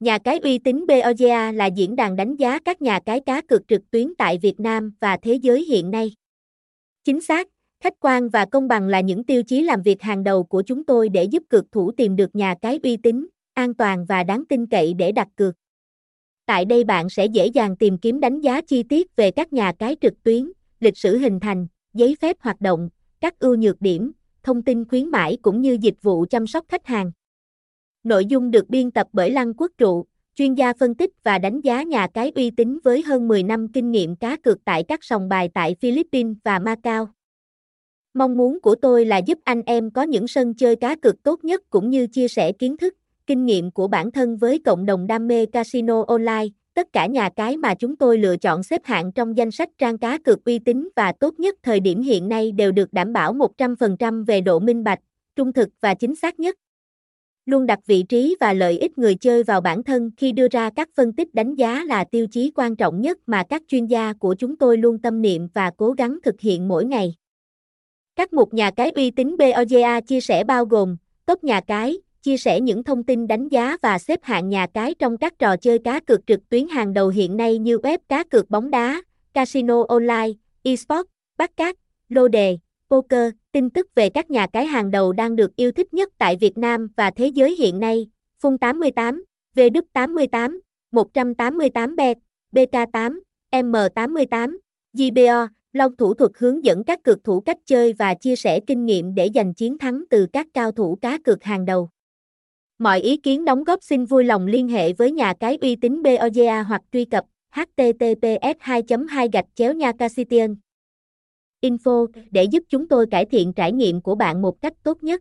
Nhà cái uy tín BOGA là diễn đàn đánh giá các nhà cái cá cược trực tuyến tại Việt Nam và thế giới hiện nay. Chính xác, khách quan và công bằng là những tiêu chí làm việc hàng đầu của chúng tôi để giúp cược thủ tìm được nhà cái uy tín, an toàn và đáng tin cậy để đặt cược. Tại đây bạn sẽ dễ dàng tìm kiếm đánh giá chi tiết về các nhà cái trực tuyến, lịch sử hình thành, giấy phép hoạt động, các ưu nhược điểm, thông tin khuyến mãi cũng như dịch vụ chăm sóc khách hàng. Nội dung được biên tập bởi Lăng Quốc Trụ, chuyên gia phân tích và đánh giá nhà cái uy tín với hơn 10 năm kinh nghiệm cá cược tại các sòng bài tại Philippines và Macau. Mong muốn của tôi là giúp anh em có những sân chơi cá cược tốt nhất cũng như chia sẻ kiến thức, kinh nghiệm của bản thân với cộng đồng đam mê casino online. Tất cả nhà cái mà chúng tôi lựa chọn xếp hạng trong danh sách trang cá cược uy tín và tốt nhất thời điểm hiện nay đều được đảm bảo 100% về độ minh bạch, trung thực và chính xác nhất luôn đặt vị trí và lợi ích người chơi vào bản thân khi đưa ra các phân tích đánh giá là tiêu chí quan trọng nhất mà các chuyên gia của chúng tôi luôn tâm niệm và cố gắng thực hiện mỗi ngày. Các mục nhà cái uy tín BOGA chia sẻ bao gồm top nhà cái, chia sẻ những thông tin đánh giá và xếp hạng nhà cái trong các trò chơi cá cược trực tuyến hàng đầu hiện nay như web cá cược bóng đá, casino online, esports, bắt cát, lô đề, poker, tin tức về các nhà cái hàng đầu đang được yêu thích nhất tại Việt Nam và thế giới hiện nay, Phun 88, VW88, 188 bet, BK8, M88, GBO, Long thủ thuật hướng dẫn các cược thủ cách chơi và chia sẻ kinh nghiệm để giành chiến thắng từ các cao thủ cá cược hàng đầu. Mọi ý kiến đóng góp xin vui lòng liên hệ với nhà cái uy tín BOGA hoặc truy cập https 2 2 gạch chéo nha info để giúp chúng tôi cải thiện trải nghiệm của bạn một cách tốt nhất.